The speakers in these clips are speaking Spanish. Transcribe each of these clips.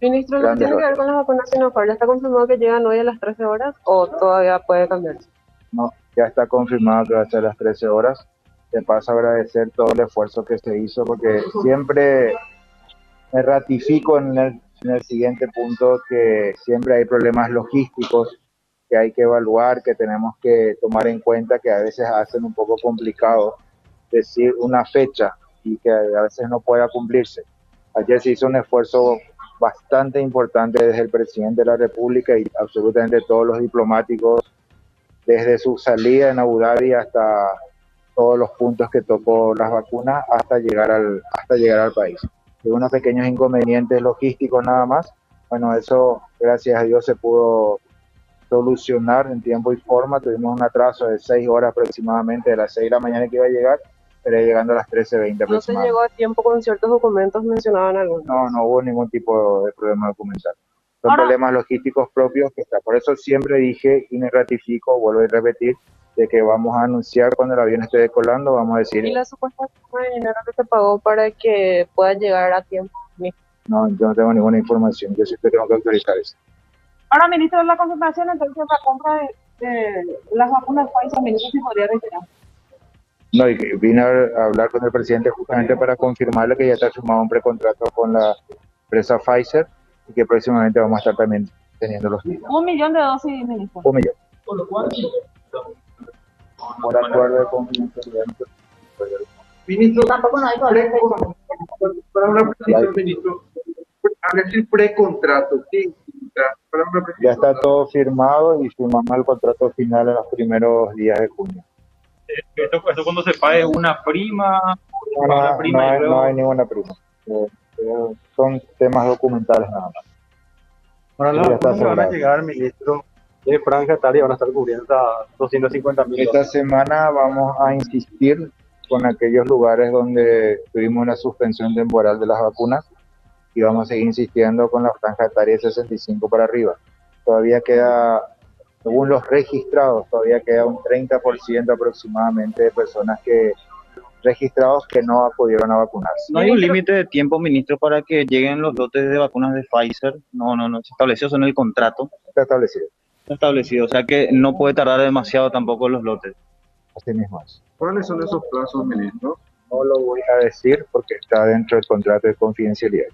Ministro, ¿no tiene que ver con las vacunas Sinopharm? ¿Ya está confirmado que llegan hoy a las 13 horas o todavía puede cambiarse? No, ya está confirmado que va a ser a las 13 horas. Te paso a agradecer todo el esfuerzo que se hizo porque siempre me ratifico en el, en el siguiente punto que siempre hay problemas logísticos que hay que evaluar, que tenemos que tomar en cuenta que a veces hacen un poco complicado decir una fecha y que a veces no pueda cumplirse. Ayer se hizo un esfuerzo bastante importante desde el presidente de la República y absolutamente todos los diplomáticos, desde su salida en Abu Dhabi hasta todos los puntos que tocó las vacunas hasta llegar al, hasta llegar al país. Hubo unos pequeños inconvenientes logísticos nada más. Bueno, eso gracias a Dios se pudo solucionar en tiempo y forma. Tuvimos un atraso de seis horas aproximadamente, de las seis de la mañana que iba a llegar, pero llegando a las 13.20 ¿No se llegó a tiempo con ciertos documentos? ¿Mencionaban algunos? No, no hubo ningún tipo de problema documental. Son problemas logísticos propios que está. Por eso siempre dije y me ratifico, vuelvo a repetir, de que vamos a anunciar cuando el avión esté decolando, vamos a decir... ¿Y la supuesta suma de dinero que se pagó para que pueda llegar a tiempo? No, yo no tengo ninguna información, yo siempre tengo que autorizar eso. Ahora, ministro, la confirmación entonces la compra de, de las vacunas Pfizer, ministro, si podría retirar. No, y vine a hablar con el presidente justamente para confirmarle que ya está firmado un precontrato con la empresa Pfizer y que próximamente vamos a estar también teniendo los días. Un millón de dosis, ministro. Un millón. Por acuerdo de confidencialidad. Ministro, Tampoco no hay pre- para una precisión, ministro, al decir precontrato, una Ya está todo firmado y firmamos el contrato final en los primeros días de junio. Esto, esto cuando se pague una prima, No, paga no, prima no y hay, luego- no hay ninguna prima. Eh, eh, son temas documentales nada más. Ahora Sí, van a llegar, ministro, de Franja Etaria van a estar cubriendo hasta 250 mil Esta semana vamos a insistir con aquellos lugares donde tuvimos una suspensión temporal de las vacunas y vamos a seguir insistiendo con la franja etaria de 65 para arriba. Todavía queda, según los registrados, todavía queda un 30% aproximadamente de personas que registrados que no acudieron a vacunarse. No hay un límite de tiempo, ministro, para que lleguen los lotes de vacunas de Pfizer. No, no, no. Se estableció eso en el contrato. Está establecido. Está establecido. O sea que no puede tardar demasiado tampoco los lotes. Así mismo es. ¿Cuáles son esos plazos, ministro? No lo voy a decir porque está dentro del contrato de confidencialidad.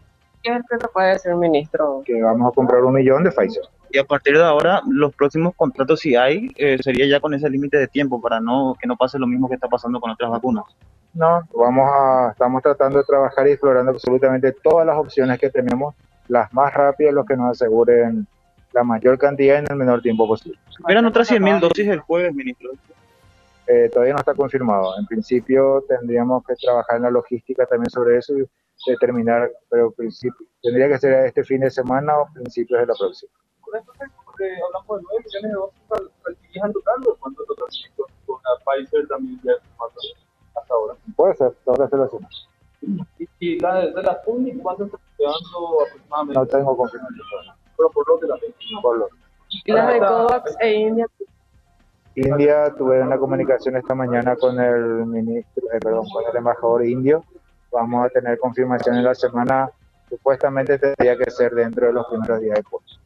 ¿Qué es lo que puede decir, ministro? Que vamos a comprar un millón de Pfizer. Y a partir de ahora, los próximos contratos, si hay, eh, sería ya con ese límite de tiempo para no que no pase lo mismo que está pasando con otras vacunas. No, vamos a, estamos tratando de trabajar y explorando absolutamente todas las opciones que tenemos, las más rápidas, los que nos aseguren la mayor cantidad en el menor tiempo posible. Eran otras 100.000 dosis el jueves, ministro. Eh, todavía no está confirmado. En principio tendríamos que trabajar en la logística también sobre eso y determinar, pero principio, tendría que ser este fin de semana o principios de la próxima. Con esto que hablamos de 9 millones de dosis al, al que ya en total, ¿o ¿cuánto total? Con, la Pfizer también ya hasta ahora. Puede ser, tengo que hacerlo así. Y, y la de, la Sputnik, ¿cuánto está quedando aproximadamente? No tengo confirmación. Pero por lo de la Por lo- ¿Y las de COVAX e India? India, tuve una comunicación esta mañana con el ministro, eh, perdón, con el embajador indio. Vamos a tener confirmación en la semana. Supuestamente tendría que ser dentro de los primeros días de curso.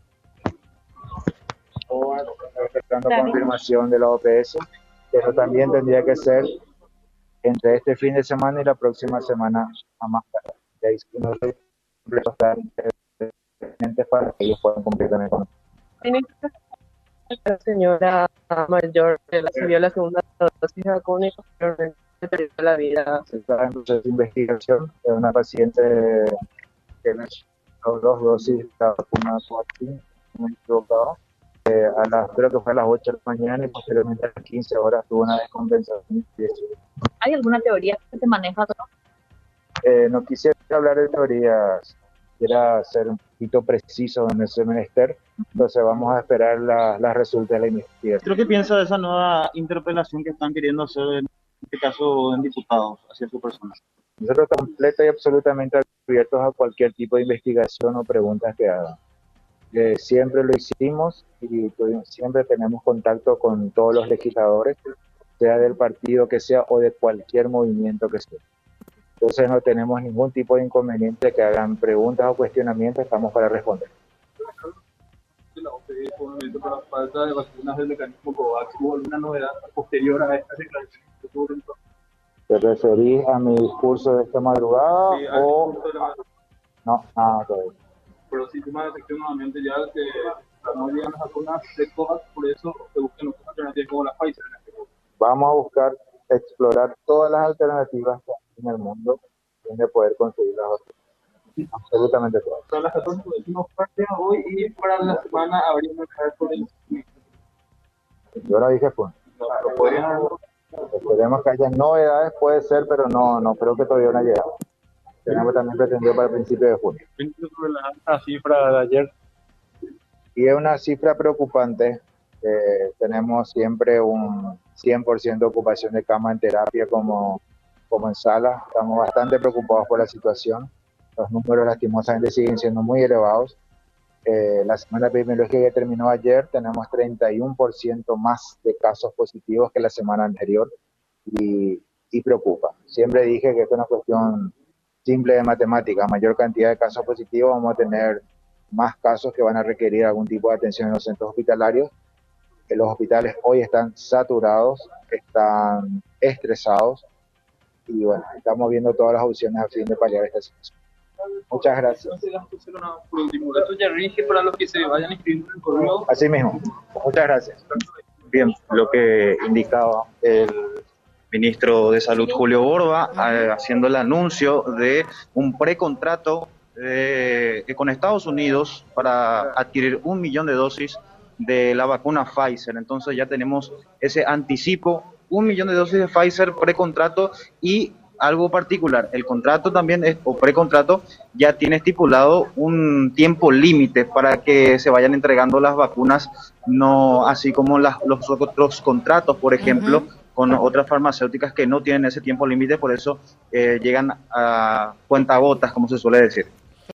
Estoy esperando confirmación de la OPS, pero también tendría que ser entre este fin de semana y la próxima semana a más tarde. De ahí no pendientes para que ellos puedan cumplir también con Ministro, la señora mayor que recibió la segunda dosis de vacuna y perdió la vida. se está en proceso de investigación de una paciente que necesitó dos dosis de la vacuna me he equivocado, eh, a las, creo que fue a las 8 de la mañana y posteriormente a las 15 horas tuvo una descompensación. ¿Hay alguna teoría que se maneja? Eh, no quisiera hablar de teorías, quisiera ser un poquito preciso en ese menester, entonces vamos a esperar la- las resultados de la investigación. Creo que piensa de esa nueva interpelación que están queriendo hacer, en este caso, en diputados, hacia su persona. Nosotros estamos completa y absolutamente abiertos a cualquier tipo de investigación o preguntas que hagan. Eh, siempre lo hicimos y tuvimos- siempre tenemos contacto con todos los legisladores, sea del partido que sea o de cualquier movimiento que sea. Entonces no tenemos ningún tipo de inconveniente que hagan preguntas o cuestionamientos, estamos para responder. La OPE obviamente por la falta de vacunas del mecanismo COVAX, ¿hubo alguna novedad posterior a estas declaraciones que tuvo dentro? ¿Te referís a mi discurso de esta madrugada Sí, o de la- no? Nada todavía. Pero sí tema de nuevamente ya que no llegan las vacunas de COVAX, por eso se buscan otras alternativas como la Pfizer. Vamos a buscar explorar todas las alternativas que hay en el mundo donde poder conseguir las vacunas. Absolutamente todas. Para las 14 decimos parte hoy y para la semana habría que traer por el Yo no dije fue. no, pero podrían Esperemos que haya novedades, puede ser, pero no, no creo que todavía no ha llegado. Tenemos también pretendido para el principio de junio. sobre la alta cifra de ayer, Y es una cifra preocupante. Eh, tenemos siempre un 100% de ocupación de cama en terapia como, como en sala. Estamos bastante preocupados por la situación. Los números lastimosamente siguen siendo muy elevados. Eh, la semana epidemiológica que terminó ayer tenemos 31% más de casos positivos que la semana anterior y, y preocupa. Siempre dije que esto es una cuestión simple de matemática. A mayor cantidad de casos positivos vamos a tener más casos que van a requerir algún tipo de atención en los centros hospitalarios. Eh, Los hospitales hoy están saturados, están estresados y bueno, estamos viendo todas las opciones a fin de paliar esta situación. Muchas gracias. Esto ya rige para los que se vayan inscribiendo en el correo. Así mismo. Muchas gracias. Bien, lo que indicaba el ministro de Salud Julio Borba, eh, haciendo el anuncio de un precontrato eh, con Estados Unidos para adquirir un millón de dosis de la vacuna Pfizer. Entonces ya tenemos ese anticipo, un millón de dosis de Pfizer precontrato y algo particular, el contrato también es, o precontrato ya tiene estipulado un tiempo límite para que se vayan entregando las vacunas, no así como las, los otros contratos, por ejemplo, con otras farmacéuticas que no tienen ese tiempo límite, por eso eh, llegan a cuentagotas, como se suele decir.